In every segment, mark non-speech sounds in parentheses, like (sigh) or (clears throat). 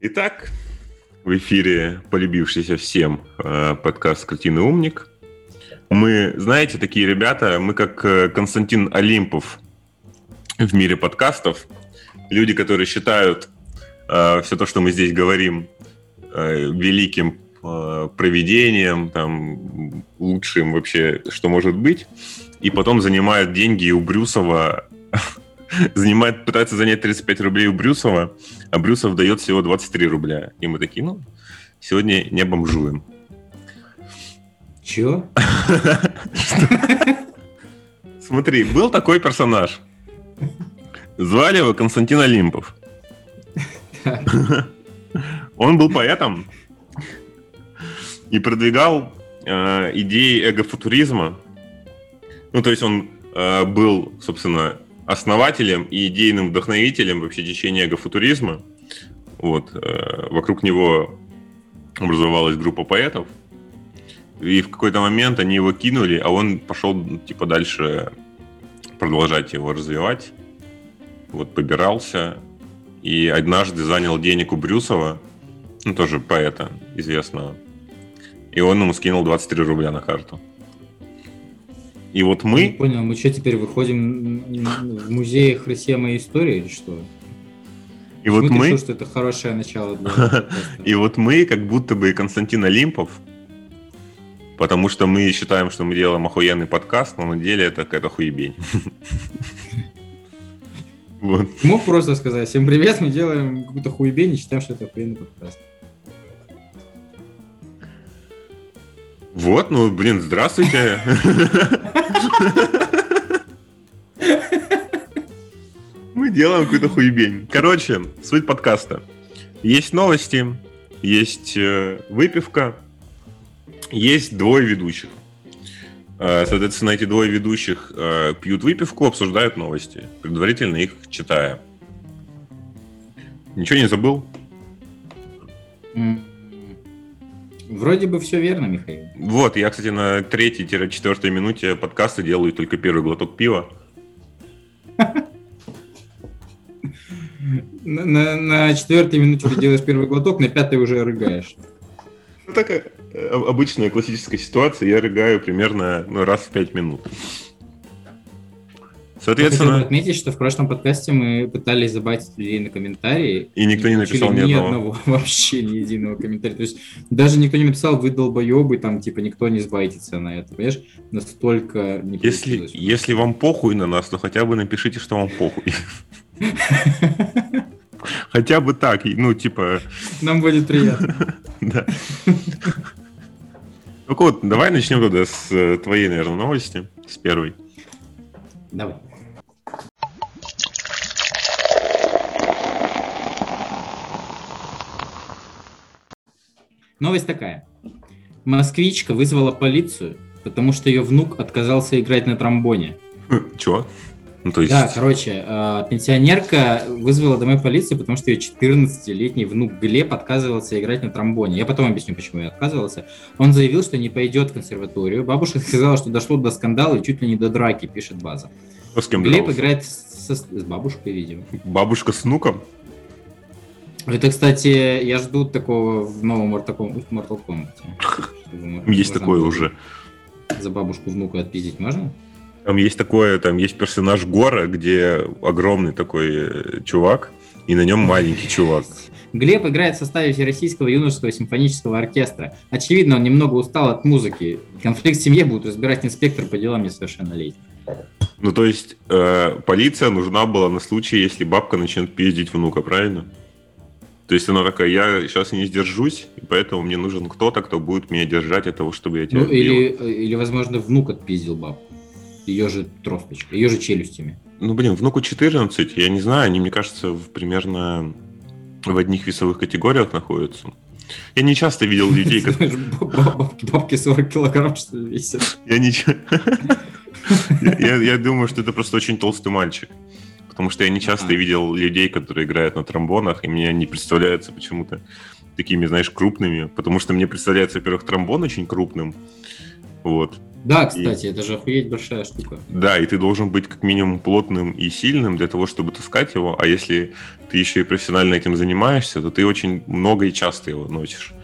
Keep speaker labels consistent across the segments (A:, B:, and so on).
A: Итак, в эфире полюбившийся всем э, подкаст «Картины умник». Мы, знаете, такие ребята, мы как э, Константин Олимпов в мире подкастов. Люди, которые считают э, все то, что мы здесь говорим, э, великим э, проведением, там, лучшим вообще, что может быть, и потом занимают деньги у Брюсова (laughs) занимает, пытается занять 35 рублей у Брюсова, а Брюсов дает всего 23 рубля. И мы такие, ну, сегодня не бомжуем.
B: Чего? (laughs)
A: Смотри, был такой персонаж. Звали его Константин Олимпов. (laughs) Он был поэтом и продвигал э, идеи эгофутуризма. Ну, то есть он э, был, собственно, основателем и идейным вдохновителем вообще течения эгофутуризма. Вот, э, вокруг него образовалась группа поэтов, и в какой-то момент они его кинули, а он пошел типа дальше продолжать его развивать. Вот побирался и однажды занял денег у Брюсова, ну тоже поэта известного, и он ему скинул 23 рубля на карту. И вот мы...
B: Не понял, мы что, теперь выходим в музеях Россия моей истории или что?
A: И вот мы...
B: Решил, что это хорошее начало для (laughs)
A: И вот мы, как будто бы Константин Олимпов, потому что мы считаем, что мы делаем охуенный подкаст, но на деле это какая-то хуебень. (laughs)
B: Вот. Мог просто сказать, всем привет, мы делаем какую-то хуебень и считаем, что это охуенный подкаст.
A: Вот, ну, блин, здравствуйте. Мы делаем какую-то хуебень. Короче, суть подкаста. Есть новости, есть э, выпивка, есть двое ведущих. Э, соответственно, эти двое ведущих э, пьют выпивку, обсуждают новости, предварительно их читая. Ничего не забыл?
B: Вроде бы все верно, Михаил.
A: Вот, я, кстати, на третьей-четвертой минуте подкаста делаю только первый глоток пива.
B: На, четвертой минуте ты делаешь первый глоток, на пятой уже рыгаешь.
A: Ну, такая э, обычная классическая ситуация. Я рыгаю примерно ну, раз в пять минут.
B: Соответственно... Я хотел отметить, что в прошлом подкасте мы пытались забайтить людей на комментарии.
A: И никто не написал ни,
B: ни
A: одного.
B: одного. (laughs) Вообще ни единого комментария. То есть даже никто не написал «вы долбоебы», там типа никто не сбайтится на это. Понимаешь? Настолько
A: не если, если вам похуй на нас, то хотя бы напишите, что вам похуй. (laughs) Хотя бы так, ну, типа...
B: Нам будет приятно. (laughs)
A: Да. Ну вот, давай начнем тогда с э, твоей, наверное, новости, с первой.
B: Давай. Новость такая. Москвичка вызвала полицию, потому что ее внук отказался играть на тромбоне.
A: Чего? Ну, то есть...
B: Да, короче, э, пенсионерка вызвала домой полицию, потому что ее 14-летний внук Глеб отказывался играть на тромбоне. Я потом объясню, почему я отказывался. Он заявил, что не пойдет в консерваторию. Бабушка сказала, что дошло до скандала и чуть ли не до драки, пишет база.
A: А с кем
B: Глеб
A: дрался?
B: играет со- с бабушкой, видимо.
A: Бабушка с внуком?
B: Это, кстати, я жду такого в новом Mortal Kombat. Чтобы
A: Есть такое уже.
B: За бабушку внука отпиздить можно?
A: Там есть такое, там есть персонаж Гора, где огромный такой э, чувак, и на нем маленький чувак. (laughs)
B: Глеб играет в составе Всероссийского юношеского симфонического оркестра. Очевидно, он немного устал от музыки. Конфликт в семье будет разбирать инспектор по делам несовершеннолетних.
A: Ну, то есть, э, полиция нужна была на случай, если бабка начнет пиздить внука, правильно? То есть она такая, я сейчас не сдержусь, и поэтому мне нужен кто-то, кто будет меня держать от того, чтобы я тебя
B: Ну, или, или, возможно, внук отпиздил бабку. Ее же тросточкой, ее же челюстями.
A: Ну, блин, внуку 14, я не знаю, они, мне кажется, в- примерно в одних весовых категориях находятся. Я не часто видел людей, (laughs) которые...
B: Баб- бабки, бабки 40 килограмм, что ли, весят.
A: Я не... (laughs) я думаю, что это просто очень толстый мальчик. Потому что я не часто
B: А.
A: видел людей, которые играют на тромбонах, и мне они представляются почему-то такими, знаешь, крупными. Потому что мне представляется, во-первых, тромбон очень крупным, Вот.
B: Да, кстати, и... это же охуеть большая штука.
A: Да, и ты должен быть как минимум плотным и сильным для того, чтобы таскать его. А если ты еще и профессионально этим занимаешься, то ты очень много и часто его носишь.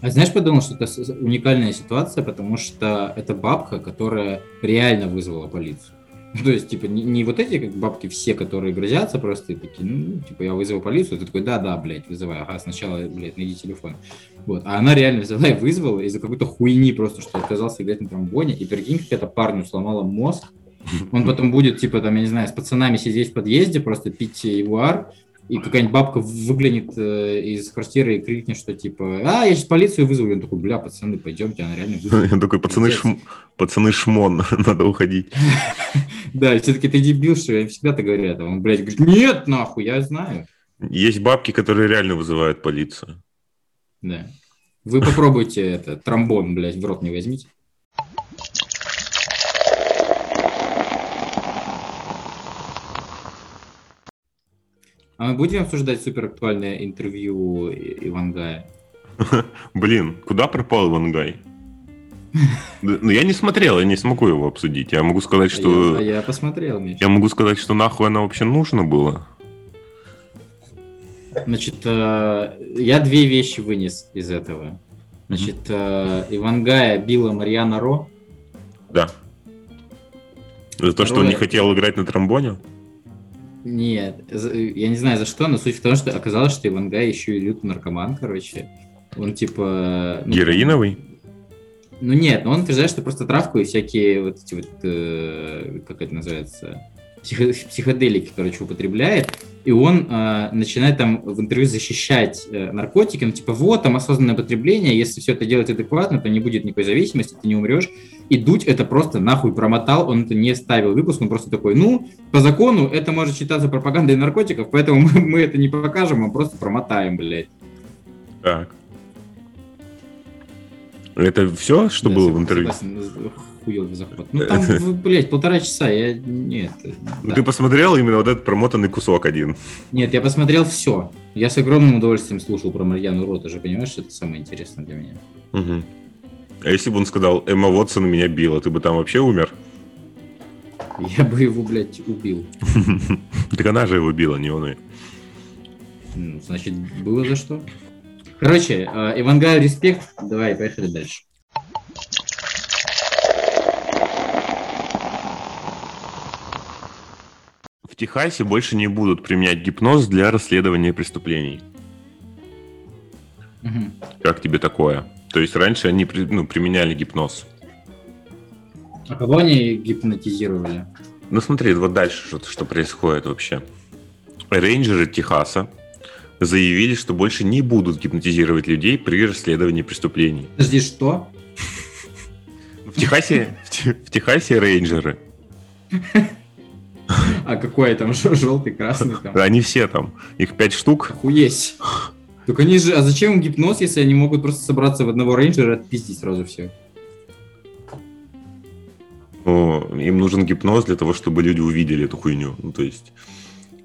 B: А знаешь, подумал, что это уникальная ситуация, потому что это бабка, которая реально вызвала полицию. (laughs) То есть, типа, не, не вот эти как бабки все, которые грозятся, просто такие, ну, типа, я вызову полицию, ты такой, да-да, блядь, вызывай, ага, сначала, блядь, найди телефон. Вот, а она реально взяла и вызвала из-за какой-то хуйни просто, что отказался играть на тромбоне, и прикинь, как это парню сломало мозг, он потом будет, типа, там, я не знаю, с пацанами сидеть в подъезде, просто пить ягуар, и какая-нибудь бабка выглянет э, из квартиры и крикнет, что типа, а, я сейчас полицию вызову. И он такой, бля, пацаны, пойдемте, она реально (laughs) вызовет.
A: Он такой, пацаны, шм... пацаны шмон, (laughs) надо уходить. (laughs)
B: Да, все-таки ты дебил, что я всегда-то говорят. Он, блядь, говорит, нет, нахуй, я знаю.
A: Есть бабки, которые реально вызывают полицию.
B: Да. Вы попробуйте это, тромбон, блядь, в рот не возьмите. А мы будем обсуждать супер актуальное интервью Ивангая? (laughs)
A: Блин, куда пропал Ивангай? Ну, я не смотрел, я не смогу его обсудить. Я могу сказать, что...
B: А я, посмотрел,
A: Миша. Я могу сказать, что нахуй оно вообще нужно было.
B: Значит, э, я две вещи вынес из этого. Значит, э, Ивангая била Марьяна Ро.
A: Да. За то, что он не хотел играть на тромбоне?
B: Нет, я не знаю за что, но суть в том, что оказалось, что Ивангай еще и лютый наркоман, короче. Он типа...
A: Ну, Героиновый?
B: Ну нет, но он утверждает, что просто травку и всякие вот эти вот, э, как это называется, психо психоделики, короче, употребляет, и он э, начинает там в интервью защищать э, наркотики, ну типа вот, там осознанное потребление, если все это делать адекватно, то не будет никакой зависимости, ты не умрешь. И Дудь это просто нахуй промотал, он это не ставил выпуск, он просто такой, ну, по закону это может считаться пропагандой наркотиков, поэтому мы, мы это не покажем, мы просто промотаем, блядь.
A: Так. Это все, что да, было в интервью? Согласен,
B: хуёвый заход. Ну там, (laughs) блядь, полтора часа, я... Нет.
A: Ну да. ты посмотрел именно вот этот промотанный кусок один?
B: Нет, я посмотрел все. Я с огромным удовольствием слушал про Марьяну Ро, ты же понимаешь, это самое интересное для меня.
A: Угу. А если бы он сказал, Эмма Уотсон меня била, ты бы там вообще умер?
B: Я бы его, блядь, убил. (laughs)
A: Так она же его била, не он.
B: Ну, значит, было за что. Короче, э, Ивангаю респект. Давай, поехали дальше.
A: Техасе больше не будут применять гипноз для расследования преступлений. Угу. Как тебе такое? То есть раньше они ну, применяли гипноз.
B: А кого они гипнотизировали?
A: Ну смотри, вот дальше что, что происходит вообще. Рейнджеры Техаса заявили, что больше не будут гипнотизировать людей при расследовании преступлений.
B: Подожди, что?
A: В Техасе, в, Техасе рейнджеры. (laughs)
B: А какой там желтый, красный там?
A: Они все там, их пять штук.
B: Охуеть. Так они же, а зачем им гипноз, если они могут просто собраться в одного рейнджера и отпиздить сразу все?
A: Ну, им нужен гипноз для того, чтобы люди увидели эту хуйню. Ну, то есть,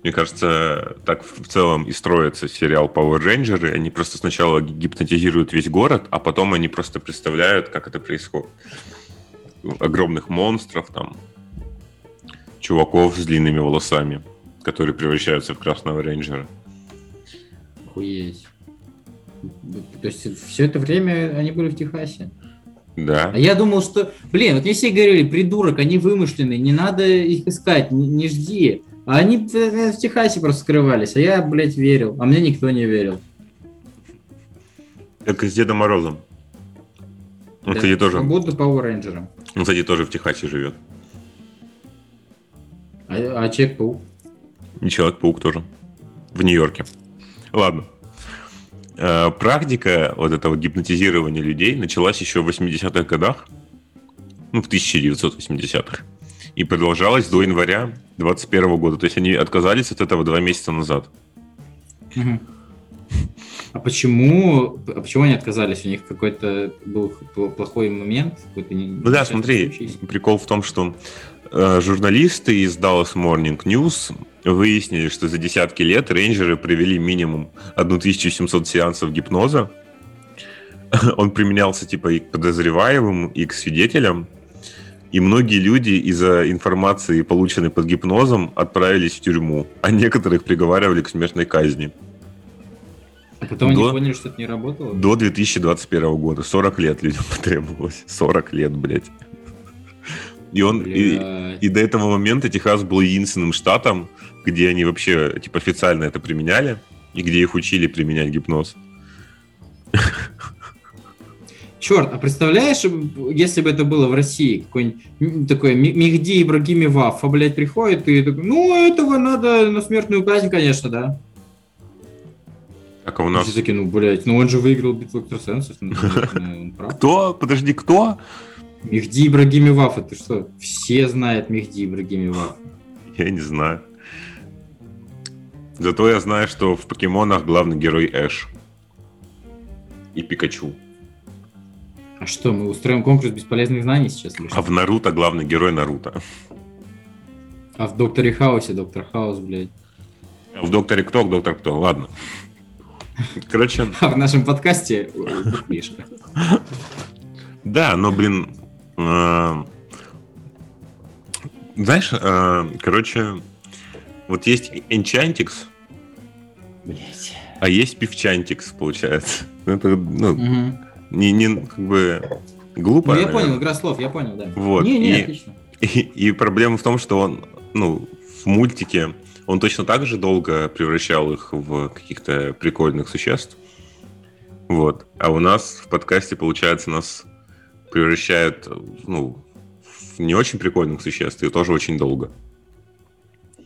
A: мне кажется, так в целом и строится сериал Power Rangers. Они просто сначала гипнотизируют весь город, а потом они просто представляют, как это происходит. Огромных монстров там, чуваков с длинными волосами, которые превращаются в красного рейнджера.
B: Охуеть. То есть все это время они были в Техасе?
A: Да.
B: А я думал, что, блин, вот мне все говорили, придурок, они вымышленные, не надо их искать, не, не жди. А они в Техасе просто скрывались, а я, блядь, верил. А мне никто не верил.
A: Как и с Дедом Морозом. Он, да, кстати, тоже...
B: Будто Power Ranger.
A: Он, кстати, тоже в Техасе живет.
B: А, а Человек-паук?
A: И Человек-паук тоже. В Нью-Йорке. Ладно. Э, практика вот этого гипнотизирования людей началась еще в 80-х годах. Ну, в 1980-х и продолжалось до января 2021 года. То есть они отказались от этого два месяца назад.
B: А почему, а почему они отказались? У них какой-то был плохой момент?
A: ну да, смотри, случись? прикол в том, что э, журналисты из Dallas Morning News выяснили, что за десятки лет рейнджеры провели минимум 1700 сеансов гипноза, (laughs) он применялся типа и к подозреваемым, и к свидетелям. И многие люди из-за информации, полученной под гипнозом, отправились в тюрьму, а некоторых приговаривали к смертной казни.
B: А потом
A: До-
B: они поняли, что это не работало?
A: До 2021 года. 40 лет людям (laughs) потребовалось. 40 лет, блядь. И он... И,
B: Блядь.
A: и до этого момента Техас был единственным штатом, где они вообще типа официально это применяли, и где их учили применять гипноз.
B: Черт, а представляешь, если бы это было в России, какой-нибудь такой Мехди Ибрагими Вафа, блядь, приходит и такой, ну, этого надо на смертную казнь, конечно, да.
A: Так, а у нас...
B: Все такие, ну, блядь, ну он же выиграл битву экстрасенсов, ну.
A: Кто? Подожди, кто?
B: Мехди Ибрагими Вафа, ты что? Все знают Мехди Ибрагими Вафа.
A: Я не знаю. Зато я знаю, что в покемонах главный герой Эш. И Пикачу.
B: А что, мы устроим конкурс бесполезных знаний сейчас?
A: А в Наруто главный герой Наруто.
B: А в Докторе Хаусе Доктор Хаус, блядь.
A: А в Докторе Кто, Доктор Кто. Ладно. Короче, (laughs)
B: А в нашем подкасте ой, Мишка.
A: да, но, блин... э, Знаешь, э, короче, вот есть Enchantix, а есть Пивчантикс, получается. Это, ну, не, не, как бы, глупо.
B: Ну, я
A: наверное.
B: понял, игра слов, я понял, да.
A: Вот,
B: Не, не,
A: и-
B: отлично. (laughs)
A: И, и проблема в том, что он, ну, в мультике он точно так же долго превращал их в каких-то прикольных существ. Вот. А у нас в подкасте, получается, нас превращают, ну, в не очень прикольных существ, и тоже очень долго.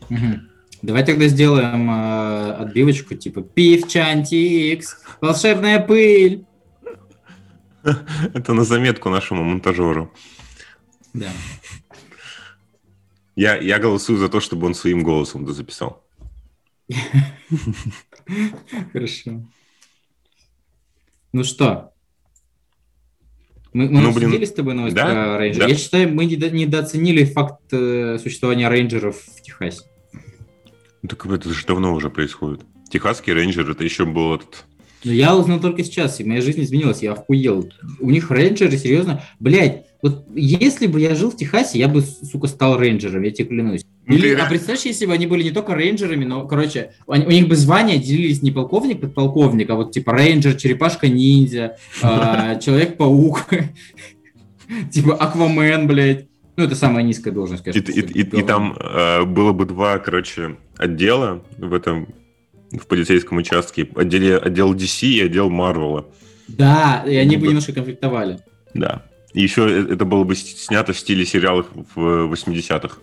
B: Мгм. Давай тогда сделаем э, отбивочку, типа Пивчантикс, волшебная пыль. (laughs)
A: Это на заметку нашему монтажеру.
B: Да.
A: Я, я голосую за то, чтобы он своим голосом это записал. (laughs)
B: Хорошо. Ну что? Мы, мы
A: Ну,
B: обсудили
A: блин,
B: с тобой новость
A: да,
B: про рейнджеров.
A: да.
B: Я считаю, мы недо- недооценили факт э, существования рейнджеров в Техасе.
A: Ну, Так это же давно уже происходит. Техасский рейнджер, это еще был этот...
B: Но я узнал только сейчас, и моя жизнь изменилась, я охуел. У них рейнджеры, серьезно. Блять, вот если бы я жил в Техасе, я бы, сука, стал рейнджером, я тебе клянусь.
A: Ну,
B: Или, а представляешь, если бы они были не только рейнджерами, но, короче, они- у них бы звания делились не полковник, подполковник, а вот типа рейнджер, черепашка-ниндзя, (laughs) а, человек-паук, (laughs) типа Аквамен, блядь. Ну, это самая низкая должность,
A: И,
B: конечно.
A: и- и- и
B: говно.
A: там э, было бы два, короче, отдела в этом в полицейском участке. Отделе, отдел DC и отдел Марвела.
B: Да, и они бы
A: Да.
B: немножко конфликтовали.
A: Да. И еще э- это было бы снято в стиле сериалов в 80-х.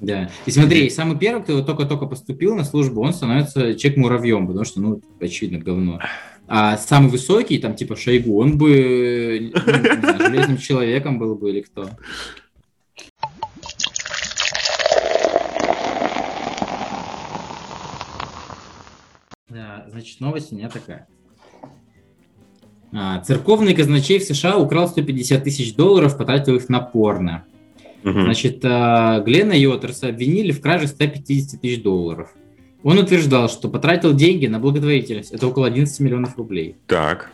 B: Да. И смотри, самый первый, кто только-только поступил на службу, он становится человек-муравьем, потому что, ну, очевидно, говно. А самый высокий, там, типа Шойгу, он бы ну, не знаю, железным человеком был бы или кто. Значит, новость у меня такая. А, церковный казначей в США украл 150 тысяч долларов, потратил их на порно.
A: Мгм.
B: Значит, а, Глена Йотерса обвинили в краже 150 тысяч долларов. Он утверждал, что потратил деньги на благотворительность. Это около 11 миллионов рублей.
A: Так.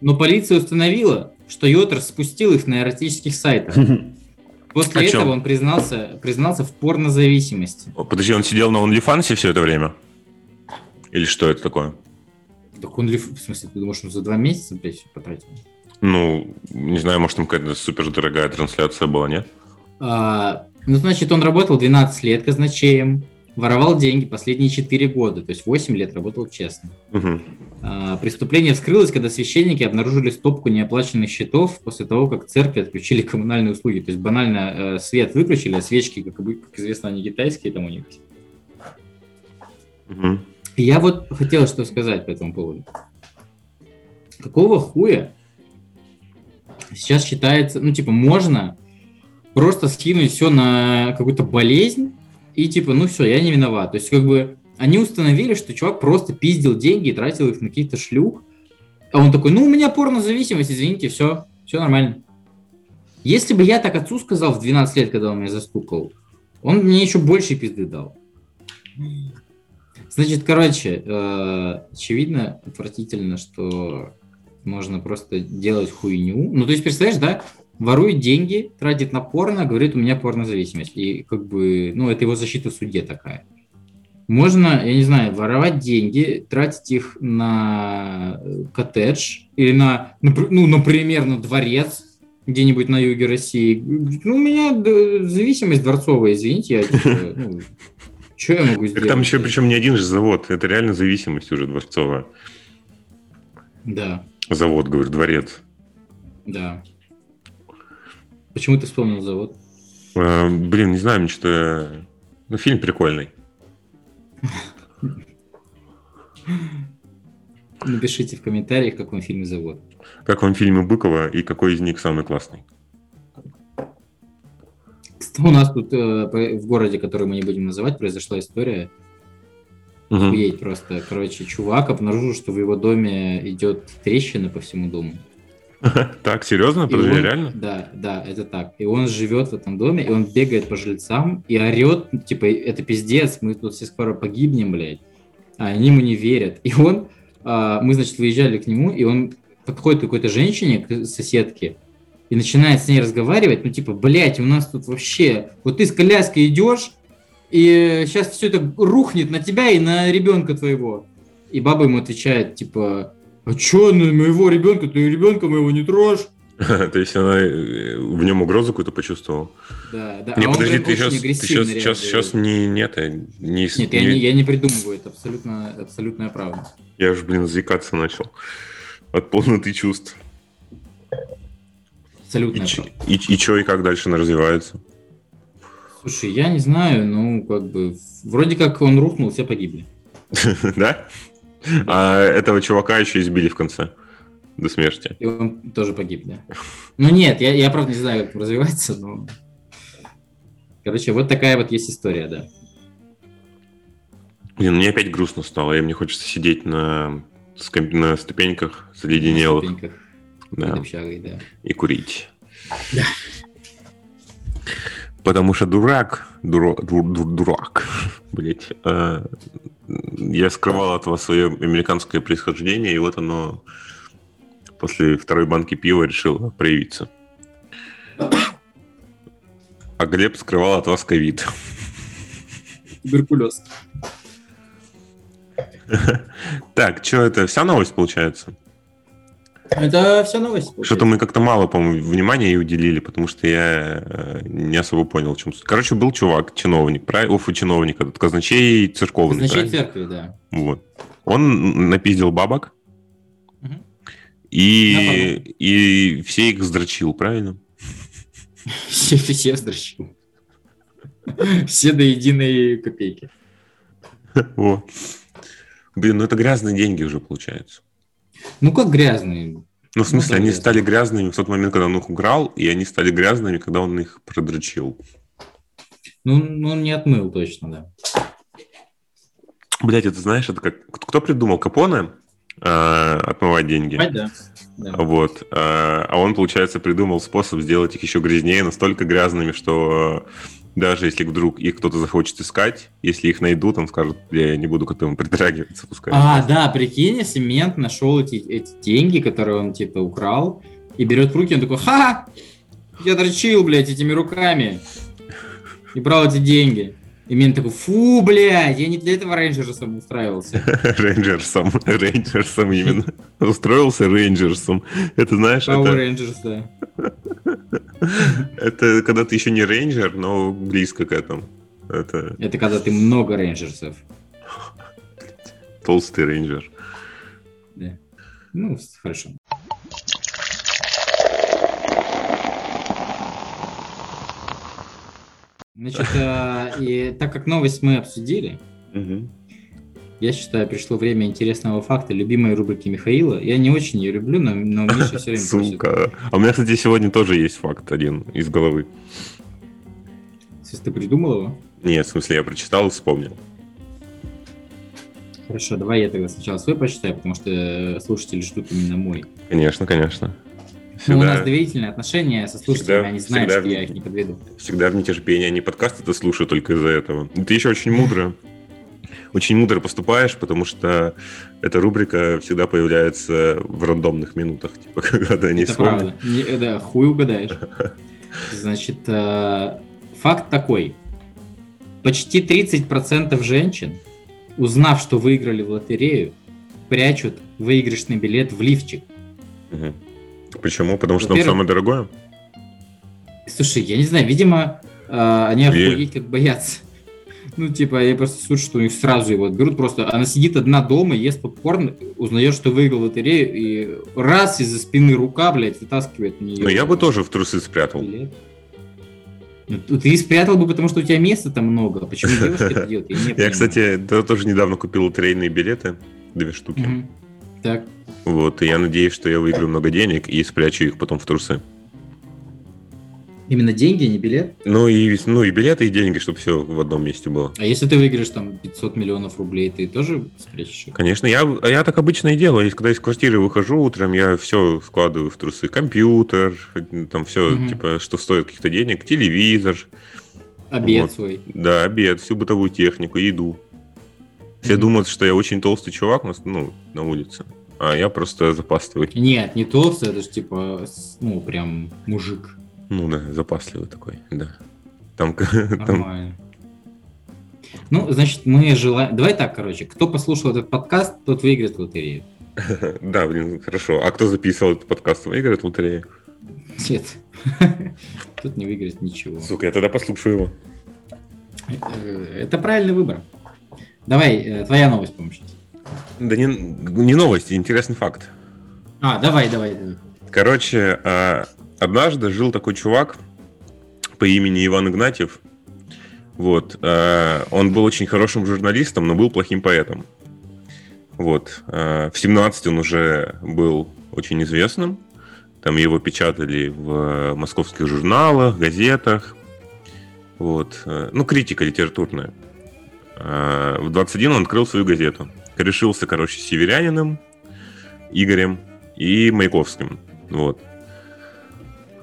B: Но полиция установила, что Йотерс спустил их на эротических сайтах. (laughs) После этого он признался, признался в порнозависимости.
A: Подожди, он сидел на OnlyFans все это время? Или что это такое?
B: Так он ли, в смысле, ты думаешь, он за два месяца, блядь, потратил?
A: Ну, не знаю, может, там какая-то супер дорогая трансляция была, нет?
B: А, ну, значит, он работал 12 лет казначеем, воровал деньги последние 4 года, то есть 8 лет работал честно.
A: Мгм.
B: А, Преступление вскрылось, когда священники обнаружили стопку неоплаченных счетов после того, как церкви отключили коммунальные услуги. То есть банально э, свет выключили, а свечки, как, как известно, они китайские там у них.
A: Мгм.
B: Я вот хотел что сказать по этому поводу. Какого хуя сейчас считается, ну, типа, можно просто скинуть все на какую-то болезнь и, типа, ну, все, я не виноват. То есть, как бы, они установили, что чувак просто пиздил деньги и тратил их на каких-то шлюх, а он такой, ну, у меня порнозависимость, извините, все, все нормально. Если бы я так отцу сказал в 12 лет, когда он меня застукал, он мне еще больше пизды дал. Значит, короче, э, очевидно, отвратительно, что можно просто делать хуйню. Ну, то есть, представляешь, да, ворует деньги, тратит на порно, говорит, у меня порнозависимость. И как бы, ну, это его защита в суде такая. Можно, я не знаю, воровать деньги, тратить их на э, коттедж или на, ну, например, на дворец где-нибудь на юге России. Ну, у меня зависимость дворцовая, извините, я типа, (laughs) ну, что я могу сделать?
A: там еще, причем не один же завод, это реально зависимость уже дворцовая.
B: Да.
A: Завод, говорю, дворец.
B: Да. Почему ты вспомнил завод?
A: А, блин, не знаю, мне что-то... Ну, фильм прикольный.
B: Напишите в комментариях, как вам фильм «Завод».
A: Как вам фильмы Быкова и какой из них самый классный?
B: У нас тут э, в городе, который мы не будем называть, произошла история. Угу. Охуеть просто. Короче, чувак обнаружил, что в его доме идет трещина по всему дому. (laughs)
A: Так, серьезно? Подожди, реально?
B: Да, да, это так. И он живет в этом доме, и он бегает по жильцам и орет, типа, это пиздец, мы тут все скоро погибнем, блядь. А они ему не верят. И он, а, мы, значит, выезжали к нему, и он подходит к какой-то женщине, к соседке, и начинает с ней разговаривать, ну, типа, блядь, у нас тут вообще, вот ты с коляской идешь, и сейчас все это рухнет на тебя и на ребенка твоего. И баба ему отвечает, типа, а чё, ну, моего ребенка, ты ребенка моего не трожь. (laughs)
A: То есть она э, в нем угрозу какую-то почувствовала?
B: Да, да.
A: Не, а подожди, ты сейчас, ты сейчас, сейчас, сейчас не, нет, не...
B: Нет, не... Я, не, я не придумываю, это абсолютно, абсолютная правда.
A: Я же, блин, заикаться начал от полноты чувств.
B: Абсолютно.
A: И, и, и, что, и как дальше она развивается?
B: Слушай, я не знаю, ну, как бы, вроде как он рухнул, все погибли. (laughs)
A: Да? А этого чувака еще избили в конце до смерти.
B: И он тоже погиб, да. Ну нет, я, я правда не знаю, как развивается, но... Короче, вот такая вот есть история, да.
A: Блин, мне опять грустно стало, и мне хочется сидеть на, на ступеньках, заледенелых. На ступеньках. Да.
B: Общагой, да.
A: И курить.
B: Да.
A: Потому что дурак, дуро, дур, дур, дурак, (laughs) блять, э, я скрывал от вас свое американское происхождение, и вот оно после второй банки пива решило проявиться. А Глеб скрывал от вас ковид.
B: Туберкулез. (laughs)
A: Так, что это? Вся новость получается?
B: Это вся новость.
A: Что-то мы как-то мало, по-моему, внимания ей уделили, потому что я э, не особо понял, в чем суть. Короче, был чувак, чиновник, правильно? Уфу, чиновник, этот казначей церковный.
B: Казначей церкви, да.
A: Вот. Он напиздил бабок, угу. и, и все их сдрочил, правильно?
B: Все, все сдрочил. Все до единой копейки. (laughs)
A: Блин, ну это грязные деньги уже получается.
B: Ну, как грязные?
A: Ну, в смысле, ну, они грязные. стали грязными в тот момент, когда он их украл, и они стали грязными, когда он их продрочил.
B: Ну, ну он не отмыл точно, да.
A: Блять, это знаешь, это как... Кто придумал Капоне э, отмывать деньги?
B: А, да. да.
A: Вот. Э, а он, получается, придумал способ сделать их еще грязнее, настолько грязными, что даже если вдруг их кто-то захочет искать, если их найдут, он скажет, я не буду к этому (laughs) притрагиваться, пускай.
B: А, да, прикинь, если мент нашел эти, эти деньги, которые он, типа, украл, и берет в руки, он такой, ха, я дрочил, блядь, этими руками, и брал эти деньги. И Мин такой, фу, блядь, я не для этого рейнджерсом устраивался. (laughs)
A: Рейнджерсом, рейнджерсом именно. Устроился рейнджерсом. Это знаешь,
B: Power это... Rangers, да. (laughs)
A: Это когда ты еще не рейнджер, но близко к этому. Это,
B: это когда ты много рейнджерсов.
A: Толстый рейнджер.
B: Да. Ну, хорошо. Значит, э, и так как новость мы обсудили, я считаю, пришло время интересного факта, любимой рубрики Михаила. Я не очень ее люблю, но, но Миша все время (laughs)
A: Сука. Просит. А у меня, кстати, сегодня тоже есть факт один из головы.
B: Если ты придумал его?
A: Нет, в смысле, я прочитал и вспомнил.
B: Хорошо, давай я тогда сначала свой прочитаю, потому что слушатели ждут именно мой.
A: Конечно, конечно.
B: Всегда, ну, у нас доверительные отношения со слушателями, всегда, они знают, всегда, что я их не подведу.
A: Всегда в нетерпении, они подкасты это слушают только из-за этого. Ты еще очень мудро очень мудро поступаешь, потому что эта рубрика всегда появляется в рандомных минутах, типа, (laughs) когда не
B: Это правда. Не, да, хуй угадаешь. Значит, э, факт такой. Почти 30% женщин, узнав, что выиграли в лотерею, прячут выигрышный билет в лифчик.
A: Угу. Почему? Потому что он самое дорогое?
B: Слушай, я не знаю, видимо, э, они охуеть как боятся. (laughs) Ну, типа, я просто слышу, что у них сразу его берут просто. Она сидит одна дома, ест попкорн, узнает, что выиграл лотерею, и раз из-за спины рука, блядь, вытаскивает
A: нее. Ну, я бы тоже в трусы спрятал.
B: Ну, ты спрятал бы, потому что у тебя места там много. Почему девушка это делает?
A: Я (laughs) кстати, тоже недавно купил лотерейные билеты, две штуки.
B: Так.
A: Вот, и я надеюсь, что я выиграю много денег и спрячу их потом в трусы.
B: Именно деньги, а не билет?
A: Ну и, ну и билеты, и деньги, чтобы все в одном месте было.
B: А если ты выиграешь там 500 миллионов рублей, ты тоже спрячешь их?
A: Конечно, я, я так обычно и делаю. Когда из квартиры выхожу утром, я все складываю в трусы. Компьютер, там все, угу. типа, что стоит каких-то денег, телевизор.
B: Обед вот. свой.
A: Да, обед, всю бытовую технику, еду. Все думают, что я очень толстый чувак ну, на улице а я просто запасливый.
B: Нет, не толстый, это же типа, ну, прям мужик.
A: Ну да, запасливый такой, да. Там, (laughs)
B: Нормально. Там... Ну, значит, мы желаем... Давай так, короче, кто послушал этот подкаст, тот выиграет лотерею. (laughs)
A: Да, блин, хорошо. А кто записывал этот подкаст, выиграет лотерею?
B: Нет. (laughs) Тут не выиграет ничего.
A: Сука, я тогда послушаю его.
B: Это правильный выбор. Давай, э, твоя новость, сейчас.
A: Да не, не новость, интересный факт.
B: А, давай, давай.
A: Короче, а, однажды жил такой чувак по имени Иван Игнатьев. Вот. А, он был очень хорошим журналистом, но был плохим поэтом. Вот. А, в 17 он уже был очень известным. Там его печатали в московских журналах, газетах. Вот. Ну, критика литературная. В 21 он открыл свою газету решился, короче, северянином Игорем и Маяковским. Вот.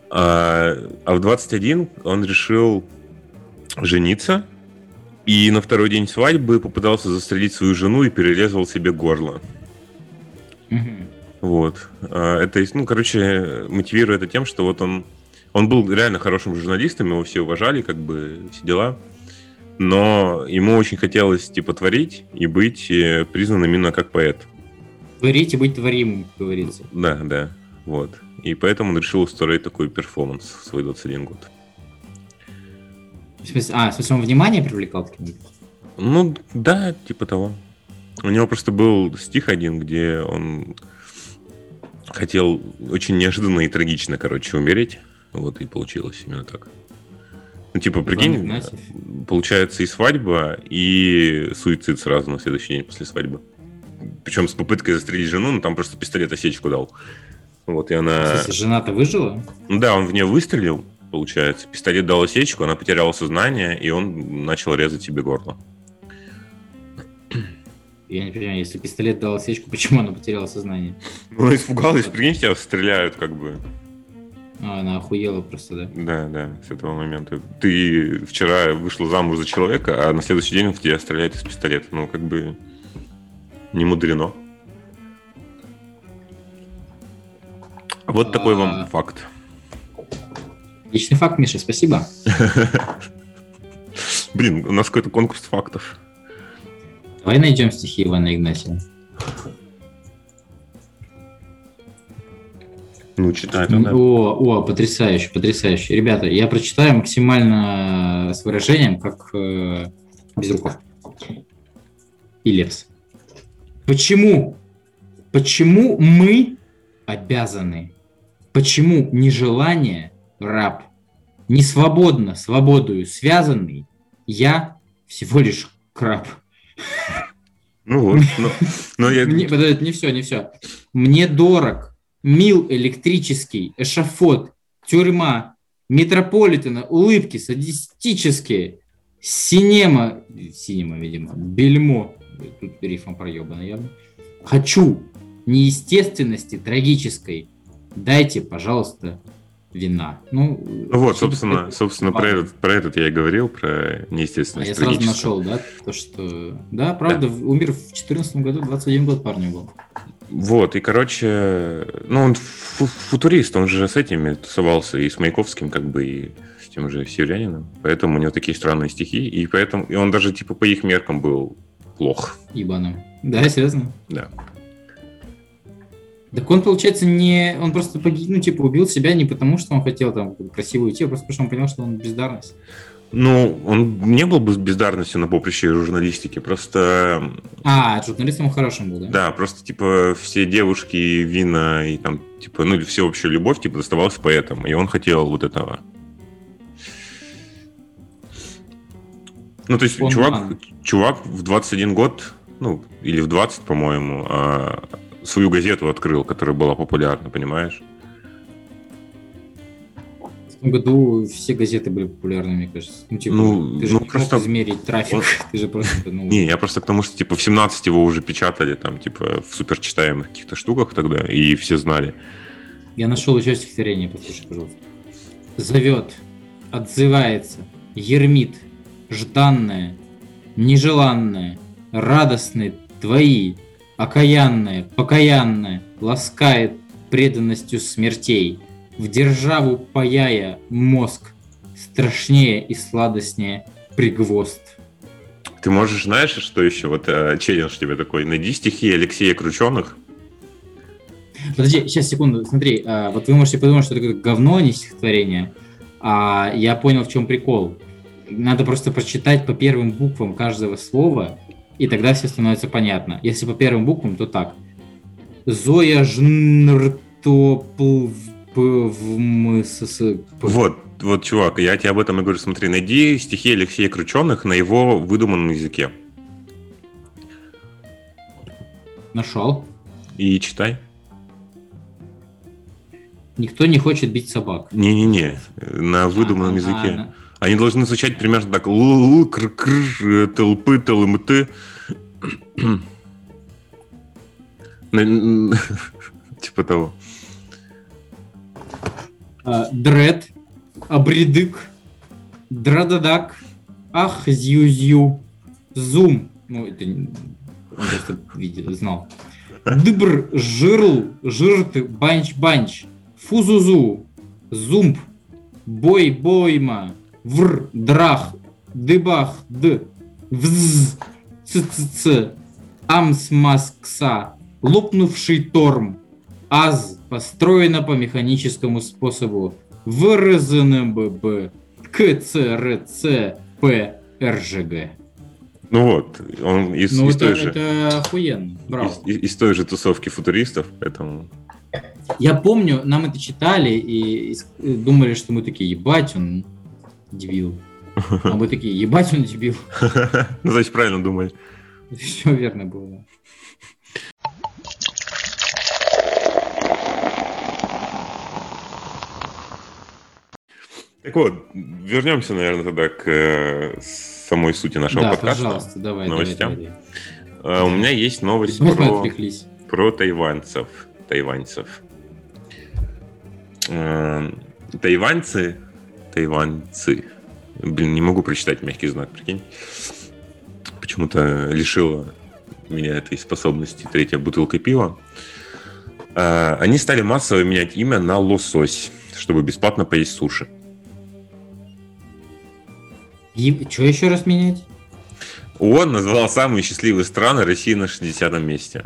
A: А, а в 21 он решил жениться, и на второй день свадьбы попытался застрелить свою жену и перерезал себе горло. Вот. А, это, ну, короче, мотивирует это тем, что вот он, он был реально хорошим журналистом, его все уважали, как бы, все дела но ему очень хотелось типа творить и быть э, признанным именно как поэт.
B: Творить и быть творимым, как говорится.
A: Да, да, вот. И поэтому он решил устроить такой перформанс в свой 21 год.
B: В смысле, а, в смысле, он внимание привлекал к нему?
A: Ну, да, типа того. У него просто был стих один, где он хотел очень неожиданно и трагично, короче, умереть. Вот и получилось именно так. Ну, типа, прикинь, получается и свадьба, и суицид сразу на следующий день после свадьбы. Причем с попыткой застрелить жену, но там просто пистолет осечку дал. Вот, и она...
B: Жена-то выжила?
A: Ну да, он в нее выстрелил, получается. Пистолет дал осечку, она потеряла сознание, и он начал резать себе горло.
B: Я не понимаю, если пистолет дал осечку, почему она потеряла сознание?
A: Ну, испугалась, прикинь, тебя стреляют, как бы.
B: А, она охуела просто, да?
A: Да, да, с этого момента. Ты вчера вышла замуж за человека, а на следующий день он в тебя стреляет из пистолета. Ну, как бы не мудрено. Вот такой вам а. факт.
B: Личный факт, Миша, спасибо. (laughs)
A: Блин, у нас какой-то конкурс фактов.
B: Давай найдем стихи Ивана Игнатьева.
A: Ну, читай
B: тогда. О, о, потрясающе, потрясающе. Ребята, я прочитаю максимально с выражением, как э, Безруков и Лепс. Почему? Почему мы обязаны? Почему нежелание раб? Не свободно, свободою связанный, я всего лишь краб.
A: Ну вот, но, но я...
B: Мне, (laughs) подожди, не все, не все. Мне дорог мил электрический, эшафот, тюрьма, метрополитена, улыбки садистические, синема, синема, видимо, бельмо, тут рифм проебано явно. Хочу неестественности трагической, дайте, пожалуйста, вина. Ну,
A: вот, собственно,
B: такое.
A: собственно про, этот, про этот я и говорил, про
B: А
A: неестественность
B: я сразу нашел, да, то, что... Да, правда, в- умер в 2014 году, 21 год парню был.
A: Вот, и, короче, ну, он фу- футурист, он же с этими тусовался, и с Маяковским, как бы, и с тем же Северянином. Поэтому у него такие странные стихи, и поэтому, и он даже, типа, по их меркам был плох,
B: Ебаным. Да, серьезно?
A: да.
B: Так он, получается, не... Он просто погиб, ну, типа, убил себя не потому, что он хотел там красиво уйти, а просто потому, что он понял, что он бездарность.
A: Ну, он не был бы бездарностью на поприще журналистики, просто,
B: А, журналистом он хорошим был, да?
A: да, просто, типа, все девушки, вина и там, типа, ну, или всеобщая любовь, типа, доставалась поэтам, и он хотел вот этого. Ну, то есть,
B: Он
A: чувак,
B: ман.
A: чувак в 21 год, ну, или в 20, по-моему, а, свою газету открыл, которая была популярна, понимаешь?
B: В том году все газеты были популярны, мне кажется. Ну, типа,
A: Ну,
B: ты же
A: ну,
B: не мог
A: просто-
B: измерить трафик,
A: он- (laughs)
B: ты же просто, ну...
A: Не, я просто к тому, что, типа, в 17 его уже печатали, там, типа, в суперчитаемых каких-то штуках тогда, и все знали.
B: Я нашел еще стихотворение, послушай, пожалуйста. Зовет, отзывается, ермит, жданное, нежеланное, радостные твои, окаянное, покаянное, ласкает преданностью смертей, в державу паяя мозг, страшнее и сладостнее пригвост.
A: Ты можешь, знаешь, что еще? Вот э, челлендж тебе такой. Найди стихи Алексея Крученых.
B: Подожди, сейчас, секунду, смотри, а, вот вы можете подумать, что это говно, а не стихотворение, а я понял, в чем прикол. Надо просто прочитать по первым буквам каждого слова, и тогда все становится понятно. Если по первым буквам, то так. Зоя жнртоплвмсс.
A: Вот, вот, чувак, я тебе об этом и говорю. Смотри, найди стихи Алексея Крученых на его выдуманном языке.
B: Нашел.
A: И читай.
B: Никто не хочет бить собак.
A: Не-не-не, на выдуманном
B: А,
A: языке.
B: а,
A: Они должны звучать примерно так. Л, кр, кр, тлпы, тлмты. (clears throat) На- (laughs) Типа того.
B: А, Дред, Абридык, Дрададак, Ах, Зью-Зью, Зум. Ну, это не- он просто видел, знал. Дыбр, Жирл, Жирты, Банч-Банч, Фузузу, Зумб, Бой-Бойма, Вр, Драх, Дыбах, Д, Вз, Ц-Ц-Ц, Амс-Маскса, Лопнувший Торм, АЗ построено по механическому способу. Выразено ББ КЦРЦ ПРЖГ.
A: Ну вот, он из,
B: Ну,
A: из
B: это,
A: той же...
B: это охуенно. Браво.
A: Из, из- из той же тусовки футуристов, поэтому...
B: Я помню, нам это читали и, и думали, что мы такие, ебать, он дебил. А мы такие, ебать, он дебил. (laughs)
A: Ну, значит, правильно думали.
B: Все верно было.
A: Так вот, вернемся, наверное, тогда к э, самой сути нашего
B: да,
A: подкаста.
B: пожалуйста, давай,
A: новостям.
B: давай, давай.
A: У меня есть новость про, про тайваньцев. Тайваньцев. Э, Тайваньцы, тайваньцы. Блин, не могу прочитать мягкий знак, прикинь. Почему-то лишила меня этой способности третья бутылка пива. А, Они стали массово менять имя на лосось, чтобы бесплатно поесть суши.
B: Что еще раз менять?
A: ООН назвал самые счастливые страны России на 60 месте.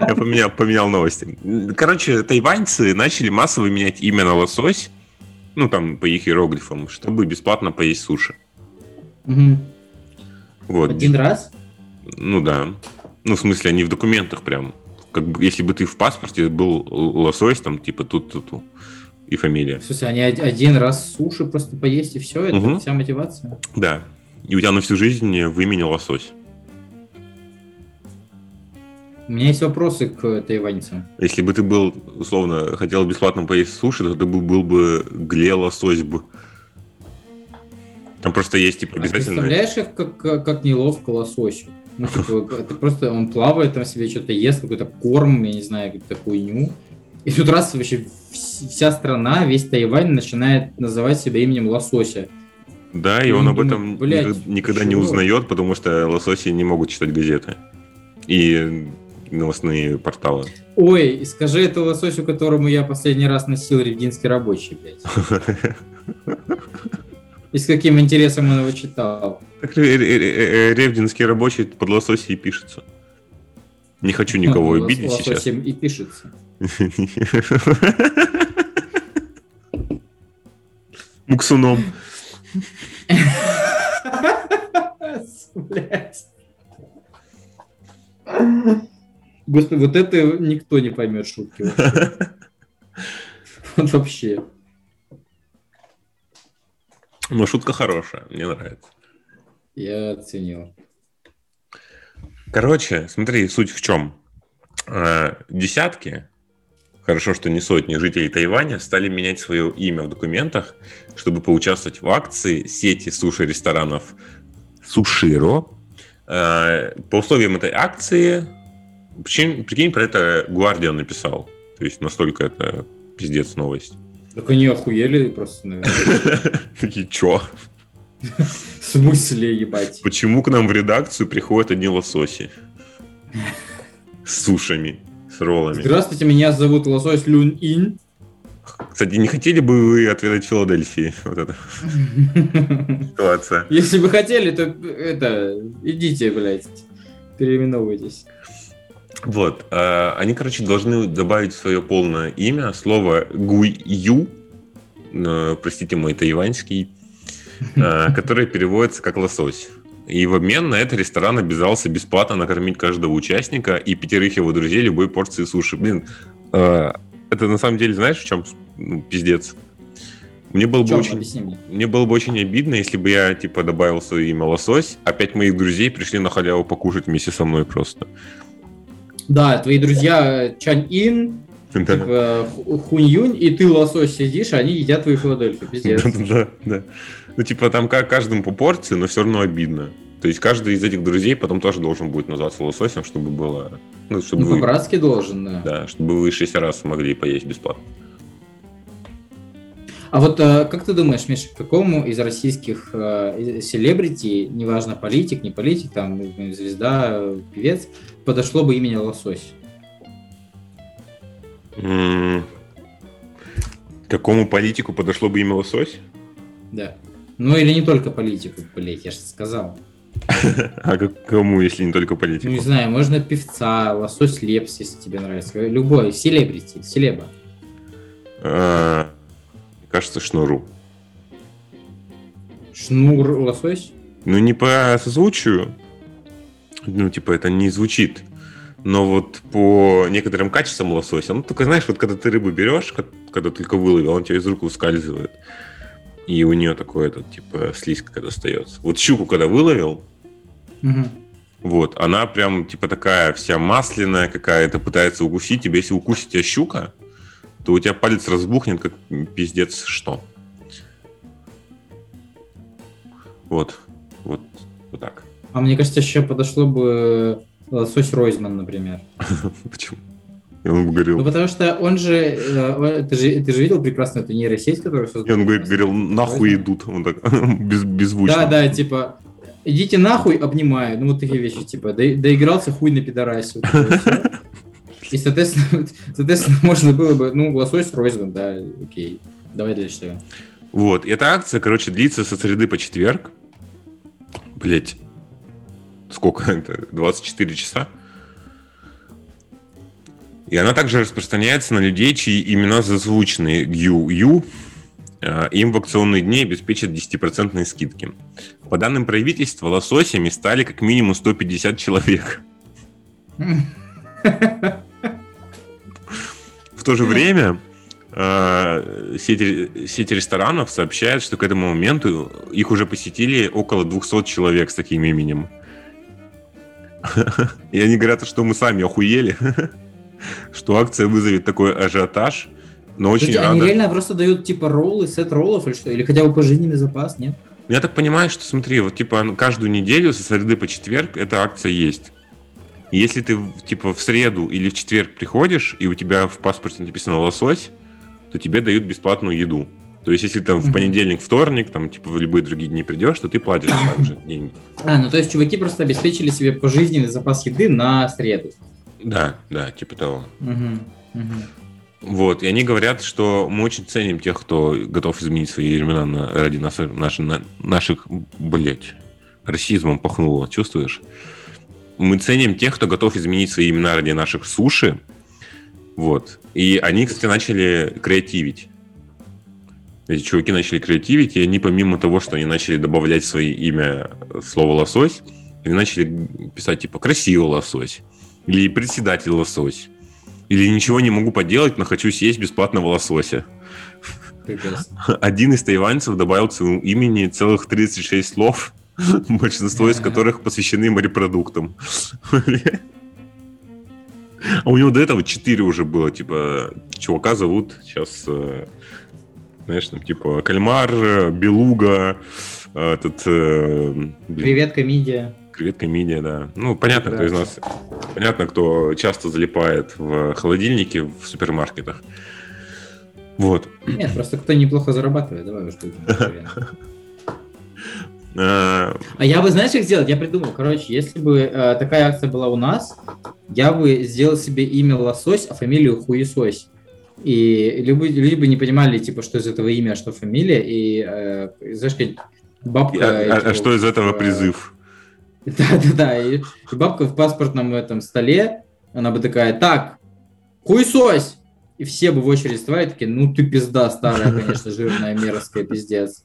A: Я поменял, поменял новости. Короче, тайваньцы начали массово менять имя на лосось, ну там по их иероглифам, чтобы бесплатно поесть суши.
B: Мгм.
A: Вот.
B: Один раз?
A: Ну да. Ну, в смысле, они в документах прям. Как бы, если бы ты в паспорте был лосось, там, типа, тут-тут и фамилия.
B: В смысле, они од- один раз суши просто поесть и все? Это
A: Мгм.
B: вся мотивация?
A: Да. И у тебя на всю жизнь в имени лосось.
B: У меня есть вопросы к тайваньцам.
A: Если бы ты был, условно, хотел бесплатно поесть суши, то ты бы был бы гле лосось бы. Там просто есть, типа,
B: А
A: обязательно...
B: представляешь их, как, как, как неловко лососю? Ну, типа, (laughs) это просто он плавает там себе, что-то ест, какой-то корм, я не знаю, какую-то хуйню. И тут раз вообще вся страна, весь Тайвань начинает называть себя именем лосося.
A: Да, и
B: Я
A: он
B: не
A: об этом
B: блядь,
A: никогда не
B: чего?
A: узнает, потому что лососи не могут читать газеты и новостные порталы.
B: Ой, и скажи это лососю, которому я последний раз носил ревдинский рабочий, блядь. (laughs) И с каким интересом он его читал.
A: Так ре- ре- ре- ревдинский рабочий под лососи и пишется. Не хочу никого обидеть сейчас.
B: и пишется. (laughs)
A: Муксуном. (laughs)
B: Блядь. Господи, вот это никто не поймет шутки. вообще. (laughs) Вот вообще.
A: Но шутка хорошая, мне нравится.
B: Я оценил.
A: Короче, смотри, суть в чем. Э, Десятки, хорошо, что не сотни жителей Тайваня, стали менять свое имя в документах, чтобы поучаствовать в акции сети суши-ресторанов Суширо. Э, По условиям этой акции, причем, прикинь, про это Гвардиан написал. То есть настолько это пиздец новость.
B: Так они охуели просто, наверное. (laughs)
A: Такие, чё?
B: В смысле, ебать?
A: Почему к нам в редакцию приходят одни лососи? (laughs) С сушами, с роллами.
B: Здравствуйте, меня зовут Лосось Люн Ин.
A: Кстати, не хотели бы вы отведать Филадельфии? Вот эта (laughs) ситуация.
B: Если бы хотели, то это, идите, блядь, переименовывайтесь.
A: Вот. э, Они, короче, должны добавить свое полное имя слово Гуйю, э, простите мой тайваньский, э, (laughs) которое переводится как лосось. И в обмен на это ресторан обязался бесплатно накормить каждого участника и пятерых его друзей любой порции суши. Блин, э, это на самом деле, знаешь, в чем ну, пиздец? Мне было бы очень...
B: Объясни мне.
A: Мне было бы очень обидно, если бы я, типа, добавил свое имя лосось, а пять моих друзей пришли на халяву покушать вместе со мной просто.
B: Да, твои друзья Чань Ин, типа Ху- Хунь Юнь, и ты лосось сидишь, а они едят твою Филадельфию. Пиздец. (laughs)
A: Да, да. Ну, типа, там ка- каждому по порции, но все равно обидно. То есть каждый из этих друзей потом тоже должен будет назваться лососем, чтобы было... Ну, чтобы
B: Ну,
A: вы,
B: по-братски должен, да.
A: да, чтобы вы шесть раз могли поесть бесплатно.
B: А вот э, как ты думаешь, Миша, какому из российских э, селебрити, неважно, политик, не политик, там, э, звезда, э, певец, подошло бы имя Лосось?
A: М, Какому политику подошло бы имя лосось?
B: Да. Ну или не только политику, блядь, я же сказал. (laughs)
A: А как- кому, если не только
B: Ну,
A: политику?
B: не знаю, можно певца, лосось Лепс, если тебе нравится. Любой, селебрити, селеба.
A: А, Кажется, шнуру.
B: Шнур лосось?
A: Ну, не по созвучию. Ну, типа, это не звучит. Но вот по некоторым качествам лосося, ну, только знаешь, вот когда ты рыбу берешь, ко- когда только выловил, он тебе из рук ускальзывает. И у нее такое, этот, типа, слизь когда остается. Вот щуку, когда выловил,
B: Мгм.
A: вот, она прям, типа, такая вся масляная какая-то, пытается укусить тебя. Если укусит тебя щука, то у тебя палец разбухнет, как пиздец что. Вот. Вот, вот так.
B: А мне кажется, еще подошло бы лосось Ройзман, например. (laughs)
A: Почему? И он бы
B: Ну,
A: говорил,
B: потому что он же, э, ты же, ты же видел прекрасно эту нейросеть, которую
A: и
B: создал?
A: он говорит, говорил, нахуй идут. Он так, (laughs) без, беззвучно.
B: Да, да, типа, идите нахуй, обнимаю. Ну, вот такие вещи, типа, до- доигрался хуй на пидорасе. (laughs) И, соответственно, соответственно, можно было бы, ну, лосось Ройзман, да, окей. Давай дальше.
A: Вот, и эта акция, короче, длится со среды по четверг. Блять, сколько (laughs) это? 24 часа. И она также распространяется на людей, чьи имена зазвучны ГЮ-Ю. Э, Им в акционные дни обеспечат 10% скидки. По данным правительства, лососями стали как минимум 150 человек. В то же время э, сеть, сеть ресторанов сообщает, что к этому моменту их уже посетили около 200 человек с таким именем. (laughs) И они говорят, что мы сами охуели, (laughs) что акция вызовет такой ажиотаж, но очень
B: Они
A: рада.
B: реально просто дают, типа, роллы, сет роллов или что? Или хотя бы пожизненный запас, нет?
A: Я так понимаю, что смотри, вот типа каждую неделю со среды по четверг эта акция есть. Если ты, типа, в среду или в четверг приходишь, и у тебя в паспорте написано лосось, то тебе дают бесплатную еду. То есть, если там в понедельник, вторник, там, типа, в любые другие дни придешь, то ты платишь также деньги.
B: А, ну то есть чуваки просто обеспечили себе пожизненный запас еды на среду.
A: Да, да, типа того. Вот, и они говорят, что мы очень ценим тех, кто готов изменить свои времена на- ради нас, наши- на- наших, блять, расизмом пахнуло, чувствуешь? Мы ценим тех, кто готов изменить свои имена ради наших суши. Вот. И они, кстати, начали креативить. Эти чуваки начали креативить, и они, помимо того, что они начали добавлять в свои имя слово лосось, они начали писать, типа, красивый лосось, или председатель лосось, или ничего не могу поделать, но хочу съесть бесплатного лосося.
B: Прекрасно. (laughs)
A: Один из тайваньцев добавил к своему имени целых 36 слов, (laughs) большинство из которых посвящены морепродуктам. (laughs) А у него до этого 4 уже было, типа, чувака зовут сейчас, э, знаешь, там, типа, кальмар, э, белуга, э, этот, э, блин,
B: Привет, комедия.
A: Креветка мидия, да. Ну, понятно, кто из нас... Понятно, кто часто залипает в холодильнике в супермаркетах. Вот.
B: Нет, просто кто неплохо зарабатывает, давай уж А я бы, знаешь, как сделать? Я придумал, короче, если бы э, такая акция была у нас, я бы сделал себе имя Лосось, а фамилию Хуесось. И люди, люди не понимали, типа, что из этого имя, а что фамилия, и, э, знаешь, бабка...
A: А а
B: типа,
A: что из этого
B: э,
A: призыв? (laughs)
B: Да-да-да, и, и бабка в паспортном этом столе, она бы такая, так, хуесось! И все бы в очередь вставали, такие, ну ты пизда старая, конечно, жирная, мерзкая, пиздец.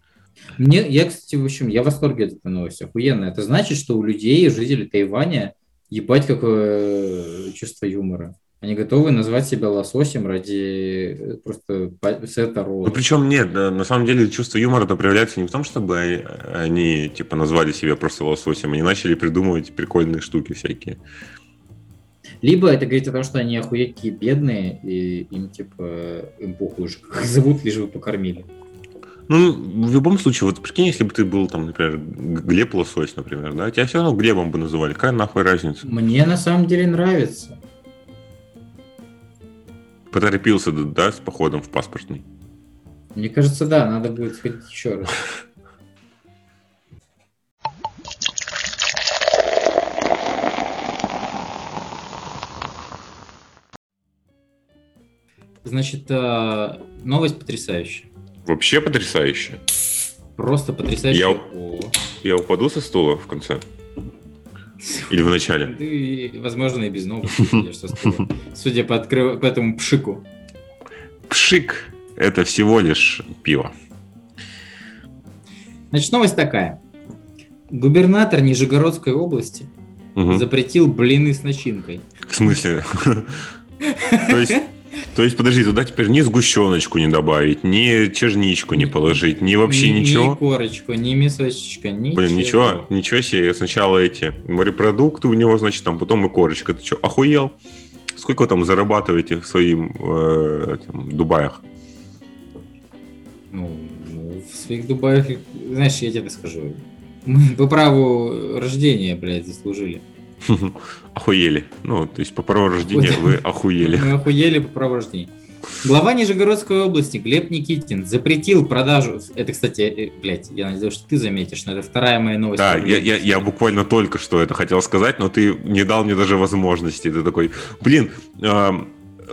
B: Мне, я, кстати, в общем, я в восторге от этой новости, охуенно. Это значит, что у людей, жителей Тайваня, ебать какое э, чувство юмора. Они готовы назвать себя лососем ради э, просто сета рола.
A: Ну, причем нет, да, на самом деле чувство юмора-то проявляется не в том, чтобы они, типа, назвали себя просто лососем, они начали придумывать прикольные штуки всякие.
B: Либо это говорит о том, что они охуеть какие бедные, и им типа им похуй уже, как зовут, лишь бы покормили.
A: Ну, в любом случае, вот прикинь, если бы ты был, там, например, Глеб Лосось, например, да, тебя все равно Глебом бы называли. Какая нахуй разница?
B: Мне на самом деле нравится.
A: Поторопился, да, с походом в паспортный.
B: Мне кажется, да, надо будет сходить еще раз. Значит, э, новость потрясающая.
A: Вообще потрясающе.
B: Просто потрясающая.
A: Я-. Я упаду со стула в конце? Или в начале?
B: Ты, возможно, и без стула. Судя по, открыв- по этому пшику.
A: Пшик – это всего лишь пиво.
B: Значит, новость такая. Губернатор Нижегородской области
A: Мгм.
B: запретил блины с начинкой.
A: В смысле? (laughs) То есть, то есть, подожди, туда теперь ни сгущеночку не добавить, ни черничку не положить, ни вообще
B: Ни- Ни
A: ничего?
B: корочку, ни мисочка, ничего.
A: Блин, ничего, ничего себе. Сначала эти морепродукты у него, значит, там потом и корочка. Ты что, охуел? Сколько вы там зарабатываете в своим э, этим, Дубаях?
B: Ну, ну, в своих Дубаях, знаешь, я тебе скажу. Мы по праву рождения, блядь, заслужили. (laughs)
A: Охуели. Ну, то есть по праву рождения вы охуели.
B: Мы охуели по праву рождения. Глава Нижегородской области Глеб Никитин запретил продажу... Это, кстати, э, блядь, я надеюсь, что ты заметишь, но это вторая моя новость.
A: Да, я, я, я буквально только что это хотел сказать, но ты не дал мне даже возможности. Ты такой, блин, эм,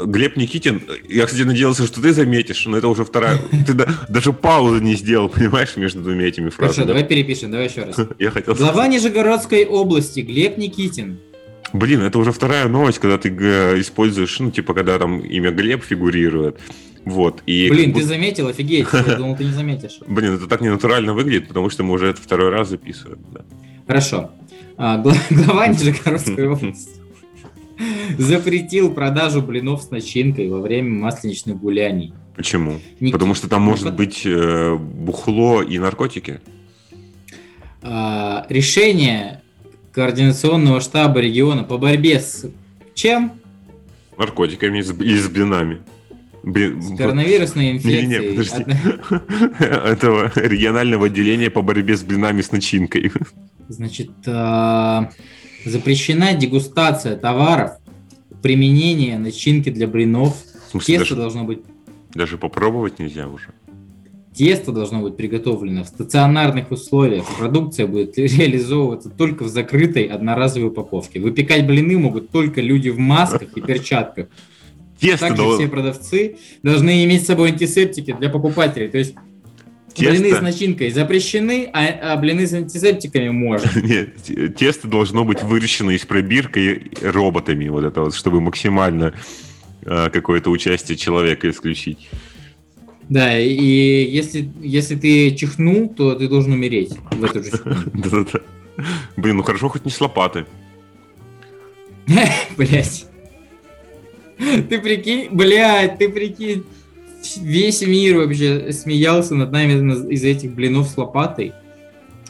A: Глеб Никитин, я, кстати, надеялся, что ты заметишь, но это уже вторая... Ты да- даже паузы не сделал, понимаешь, между двумя этими
B: Хорошо,
A: фразами.
B: давай перепишем, давай еще раз. (laughs)
A: Я хотел
B: Глава Нижегородской области Глеб Никитин.
A: Блин, это уже вторая новость, когда ты э, используешь, ну, типа, когда там имя Глеб фигурирует. Вот. И
B: Блин,
A: как
B: ты
A: будто-
B: заметил, офигеть, я (laughs) думал, ты не заметишь.
A: Блин, это так ненатурально выглядит, потому что мы уже это второй раз записываем. да.
B: Хорошо. А, гла- (laughs) Глава Нижегородской области запретил продажу блинов с начинкой во время масленичных гуляний.
A: Почему?
B: Ник-
A: Потому что там может быть э, бухло и наркотики.
B: А, решение координационного штаба региона по борьбе с чем?
A: Наркотиками и с- блинами. Блин,
B: С коронавирусной инфекцией.
A: подожди. (laughs) Этого регионального отделения по борьбе с блинами с начинкой.
B: Значит, а, Запрещена дегустация товаров, применение начинки для блинов.
A: В смысле,
B: Тесто
A: даже,
B: должно быть
A: даже попробовать нельзя уже.
B: Тесто должно быть приготовлено в стационарных условиях. Продукция будет реализовываться только в закрытой одноразовой упаковке. Выпекать блины могут только люди в масках и перчатках.
A: Тесто,
B: Также
A: дол-
B: все продавцы должны иметь с собой антисептики для покупателей. То есть блины с
A: тесто...
B: начинкой запрещены, а, а блины с антисептиками можно. (laughs)
A: Нет, те- тесто должно быть выращено из пробиркой роботами, вот это вот, чтобы максимально э, какое-то участие человека исключить.
B: Да, и если, если ты чихнул, то ты должен умереть в эту же. (laughs)
A: Да-да-да. Блин, ну хорошо, хоть не с лопаты. (laughs)
B: Блять. Ты прикинь, блядь, ты прикинь, весь мир вообще смеялся над нами на- из-за этих блинов с лопатой.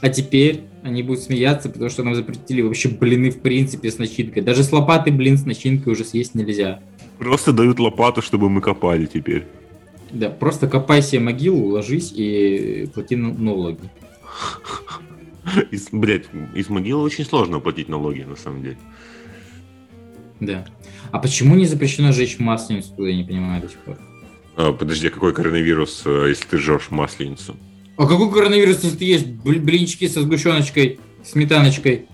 B: А теперь они будут смеяться, потому что нам запретили вообще блины в принципе с начинкой. Даже с лопатой блин с начинкой уже съесть нельзя.
A: Просто дают лопату, чтобы мы копали теперь.
B: Да, просто копай себе могилу, ложись и плати на- налоги. (laughs)
A: Из, блядь, из могилы очень сложно платить налоги, на самом деле.
B: Да. А почему не запрещено жечь масленицу, я не понимаю до сих пор.
A: А, подожди, а какой коронавирус, э, если ты жжешь масленицу?
B: А какой коронавирус, если ты бл- блинчики со сгущеночкой, сметаночкой?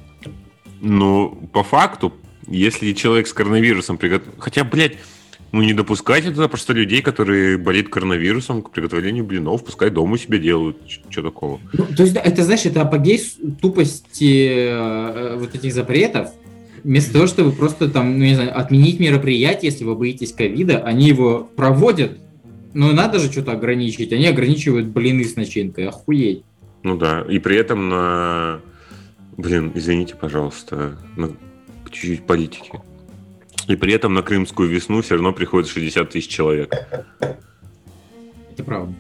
A: Ну, по факту, если человек с коронавирусом приготовил... Хотя, блядь, ну не допускайте туда просто людей, которые болеют коронавирусом к приготовлению блинов, пускай дома у себя делают. Что такого?
B: Ну, то есть, это, знаешь, это апогей тупости э, вот этих запретов. Вместо того, чтобы просто там, ну, не знаю, отменить мероприятие, если вы боитесь ковида, они его проводят, но надо же что-то ограничить. Они ограничивают блины с начинкой. Охуеть.
A: Ну да, и при этом на... Блин, извините, пожалуйста, на чуть-чуть политики. И при этом на крымскую весну все равно приходит 60 тысяч человек.
B: Это правда.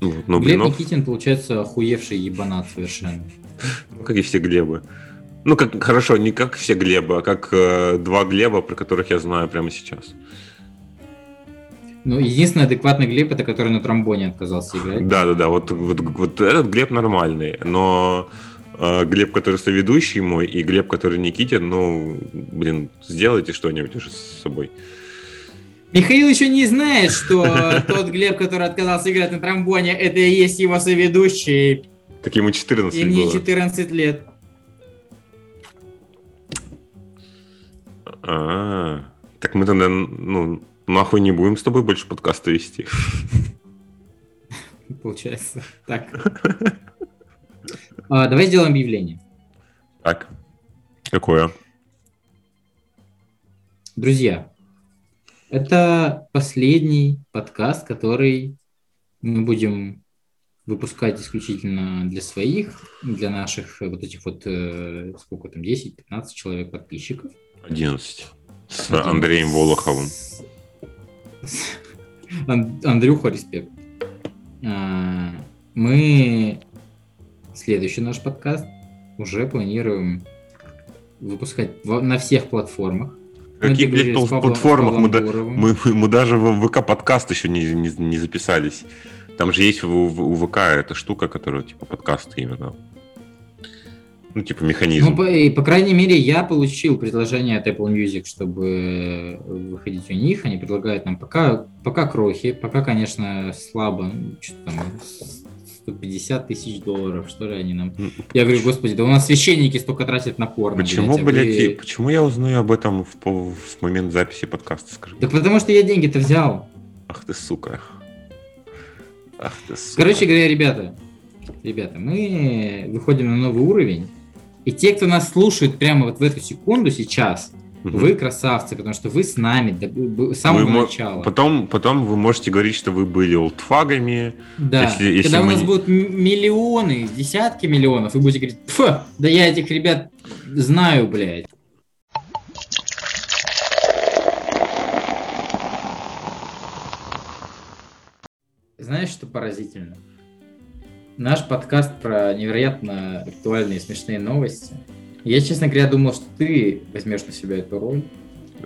A: Ну, вот, но
B: Глеб
A: блинов,
B: Никитин, получается, охуевший ебанат совершенно.
A: ну, как и все Глебы. Ну, как хорошо, не как все Глебы, а как э, два Глеба, про которых я знаю прямо сейчас.
B: Ну, единственный адекватный Глеб, это который на тромбоне отказался играть.
A: Да, да, да. Вот, вот, вот этот Глеб нормальный, но э, Глеб, который соведущий мой, и Глеб, который Никитин, ну, блин, сделайте что-нибудь уже с собой.
B: Михаил еще не знает, что (laughs) тот Глеб, который отказался играть на тромбоне, это и есть его соведущий.
A: Так ему 14
B: И мне
A: было.
B: 14 лет.
A: А, так мы тогда, ну, нахуй не будем с тобой больше подкаста вести. (laughs)
B: Получается. Так. А, давай сделаем объявление.
A: Так. Какое?
B: Друзья, это последний подкаст, который мы будем выпускать исключительно для своих, для наших э, вот этих вот, э, сколько там, 10-15 человек подписчиков.
A: 11. С Андреем Волоховым.
B: Андрюха, респект. А, Мы следующий наш подкаст уже планируем выпускать на всех платформах.
A: Каких, блядь, платформах мы, да- мы, мы даже в ВК подкаст еще не, не, не записались. Там же есть в- у ВК эта штука, которая типа подкаст именно. Ну, типа механизм.
B: Ну, по, и, по крайней мере, я получил предложение от Apple Music, чтобы выходить у них. Они предлагают нам пока, пока крохи, пока, конечно, слабо, что-то там 150 тысяч долларов, что ли, они нам... Я говорю, господи, да у нас священники столько тратят на порно.
A: Почему,
B: блядь, а
A: блядь,
B: вы-
A: почему я узнаю об этом в, в момент записи подкаста, скажи?
B: Да потому что я деньги-то взял.
A: Ах ты, сука. Ах ты, сука.
B: Короче говоря, ребята, ребята, мы выходим на новый уровень. И те, кто нас слушает прямо вот в эту секунду сейчас,
A: Мгм.
B: вы красавцы, потому что вы с нами до- с самого
A: Вы
B: начала.
A: Потом, потом вы можете говорить, что вы были олдфагами.
B: Да,
A: Если- если
B: когда у
A: мы
B: нас
A: не-
B: будут миллионы, десятки миллионов, вы будете говорить, да я этих ребят знаю, блядь. Знаешь, что поразительно? Наш подкаст про невероятно актуальные и смешные новости. Я, честно говоря, думал, что ты возьмешь на себя эту роль.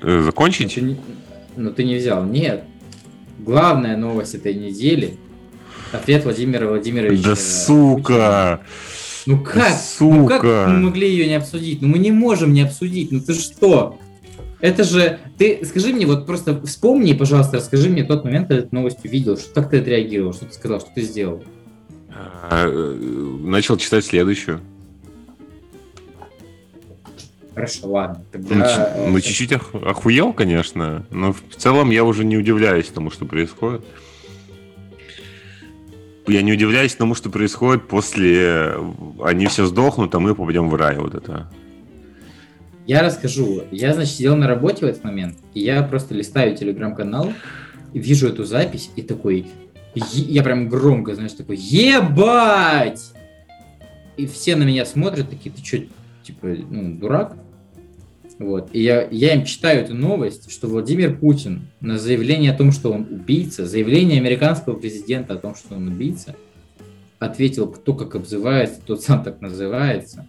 A: Э,
B: Но
A: Закончить?
B: ты, но ты не взял. Нет. Главная новость этой недели. Ответ Владимира Владимировича.
A: Да сука!
B: Ну как?
A: Сука.
B: Ну как мы могли ее не обсудить? Ну мы не можем не обсудить. Ну ты что? Это же... Ты скажи мне, вот просто вспомни, пожалуйста, расскажи мне тот момент, когда ты эту новость увидел. Что, как ты отреагировал? Что ты сказал? Что ты сделал?
A: А, э, Начал читать следующую.
B: Хорошо, ладно.
A: Ну,
B: Тогда... э,
A: ну, чуть-чуть ох- охуел, конечно, но в целом я уже не удивляюсь тому, что происходит. Я не удивляюсь тому, что происходит после они все сдохнут, а мы попадем в рай. Вот это.
B: Я расскажу. Я, значит, сидел на работе в этот момент, и я просто листаю телеграм-канал, вижу эту запись, и такой... Я прям громко, знаешь, такой, ебать! И все на меня смотрят, такие, ты что, типа, ну, дурак? Вот. И я, я им читаю эту новость, что Владимир Путин на заявление о том, что он убийца, заявление американского президента о том, что он убийца, ответил, кто как обзывается, тот сам так называется.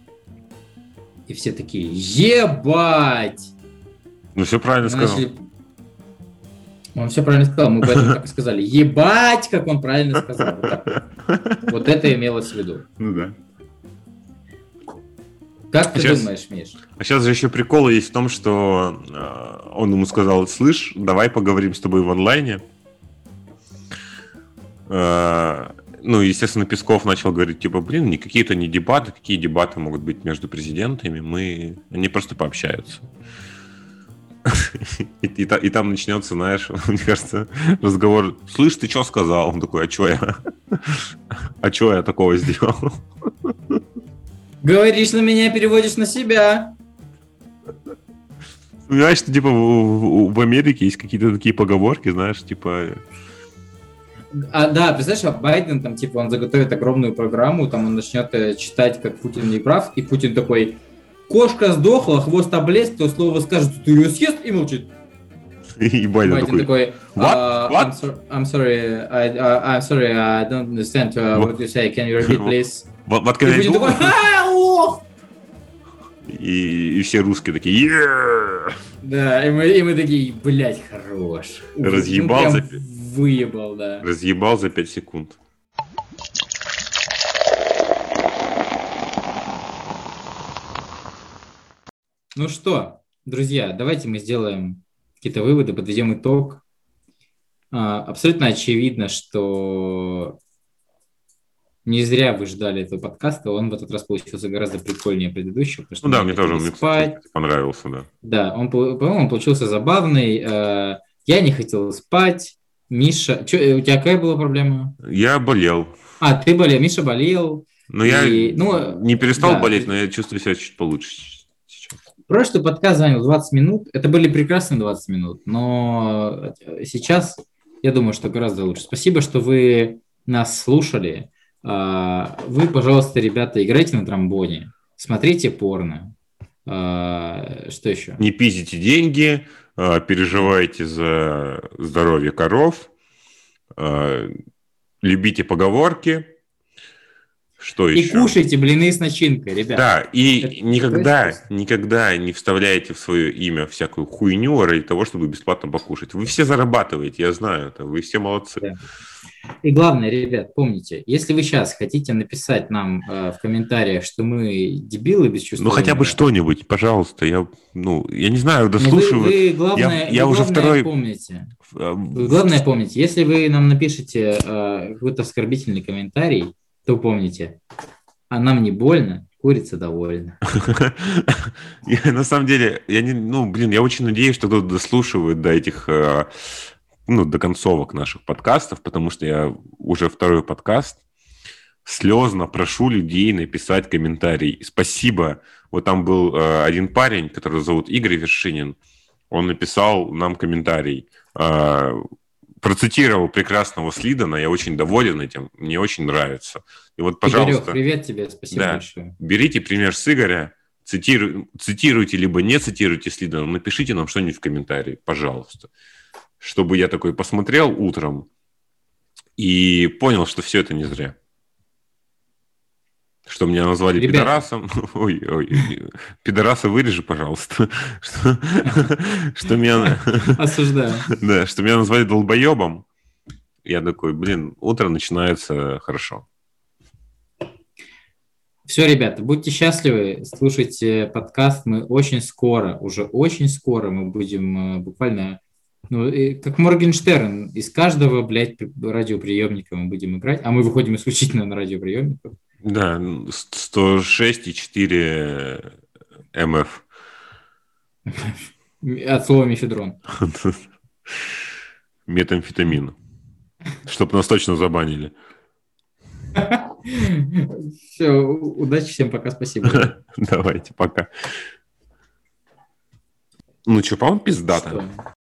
B: И все такие, ебать!
A: Ну, все правильно
B: Мы
A: сказал.
B: Он все правильно сказал, мы поэтому так и сказали. Ебать, как он правильно сказал. Вот, так вот. Это имелось в виду.
A: Ну да.
B: Как ты
A: Сейчас-
B: думаешь, Миш?
A: А сейчас же еще прикол есть в том, что э, он ему сказал, слышь, давай поговорим с тобой в онлайне. Э, ну, естественно, Песков начал говорить, типа, блин, никакие это не дебаты, какие дебаты могут быть между президентами, мы... Они просто пообщаются. (laughs) И, и и там начнется, знаешь, (laughs) мне кажется, разговор. Слышь, ты что сказал? Он такой, а что я? (laughs) А что я такого сделал?
B: Говоришь на меня, переводишь на себя.
A: Знаешь, что типа в, в- в Америке есть какие-то такие поговорки, знаешь, типа
B: А, да, представляешь, а Байден там, типа, он заготовит огромную программу, там он начнет э, читать, как Путин не прав, и Путин такой, кошка сдохла, хвост облез, то слово скажет, ты ее съест, и молчит. (laughs)
A: и Байден
B: Байден
A: такой. What?
B: «Uh,
A: What?
B: I'm, so- I'm sorry, I, uh, I'm sorry, I don't understand uh, what you say. Can you repeat, please? И
A: я
B: Путин такой, (laughs)
A: думаю,
B: «Ха, лох!»
A: и, и все русские такие, «Yeah!»
B: Да, и мы, и мы такие, блядь, хорош.
A: Разъебал
B: ну,
A: за
B: Выебал, да.
A: разъебал за 5 секунд.
B: Ну что, друзья, давайте мы сделаем какие-то выводы, подведем итог. А, абсолютно очевидно, что не зря вы ждали этого подкаста, он в этот раз получился гораздо прикольнее предыдущего. потому что
A: Ну да, мне тоже мне,
B: спать.
A: кстати, понравился, да.
B: Да, он, по- по-моему, он получился забавный. Э, Я не хотел спать. Миша, чё, э, у тебя какая была проблема?
A: Я болел.
B: А, ты болел, Миша болел.
A: Но я
B: И, ну,
A: не перестал
B: да.
A: болеть, но я чувствую себя чуть получше.
B: Прошлый подкаст занял 20 минут. Это были прекрасные 20 минут, но э, сейчас я думаю, что гораздо лучше. Спасибо, что вы нас слушали. А, Вы, пожалуйста, ребята, играйте на тромбоне, смотрите порно. А, Что еще?
A: Не пиздите деньги, переживайте за здоровье коров, любите поговорки. Что
B: И
A: еще?
B: кушайте блины с начинкой, ребята.
A: Да, и
B: Это
A: никогда,
B: вкусно.
A: никогда не вставляйте в свое имя всякую хуйню ради того, чтобы бесплатно покушать. Вы все зарабатываете, я знаю это, вы все молодцы.
B: Да. И главное, ребят, помните, если вы сейчас хотите написать нам э, в комментариях, что мы дебилы без чувства
A: Ну хотя бы что-нибудь, пожалуйста. Я, ну, я не знаю,
B: но вы,
A: дослушиваю.
B: вы главное,
A: Я- я
B: вы
A: уже
B: главное
A: второй-
B: помните.
A: А,
B: Вы главное помните, если вы нам напишете э, какой-то оскорбительный комментарий, то помните, а нам не больно, курица довольна. (laughs)
A: На самом деле, я не, ну, блин, я очень надеюсь, что кто-то дослушивает до этих, э, ну, до концовок наших подкастов, потому что я уже второй подкаст слезно прошу людей написать комментарий. Спасибо. Вот там был э, один парень, которого зовут Игорь Вершинин. Он написал нам комментарий. Э, процитировал прекрасного Слидана. Я очень доволен этим. Мне очень нравится. И вот, пожалуйста
B: Игорек, привет тебе, спасибо
A: Да.
B: большое.
A: берите пример с Игоря, цитиру- цитируйте, либо не цитируйте Слидана, напишите нам что-нибудь в комментарии, пожалуйста. Чтобы я такой посмотрел утром и понял, что все это не зря. Что меня назвали
B: Ребята.
A: пидорасом. (laughs) Ой, ой, пидораса вырежи, пожалуйста. (laughs) Что, (laughs) что меня...
B: Осуждаю.
A: Да, что меня назвали долбоебом. Я такой, блин, утро начинается хорошо.
B: Все, ребята, будьте счастливы, слушайте подкаст. Мы очень скоро, уже очень скоро мы будем э, буквально, ну, как Моргенштерн, из каждого, блядь, радиоприемника мы будем играть, а мы выходим исключительно на радиоприемниках.
A: Да, 106,4 МФ.
B: От слова мефедрон. (laughs)
A: Метамфетамин. Чтоб нас точно забанили.
B: Все, удачи всем, пока, спасибо. (laughs)
A: Давайте, пока. Ну что, по-моему, пиздато.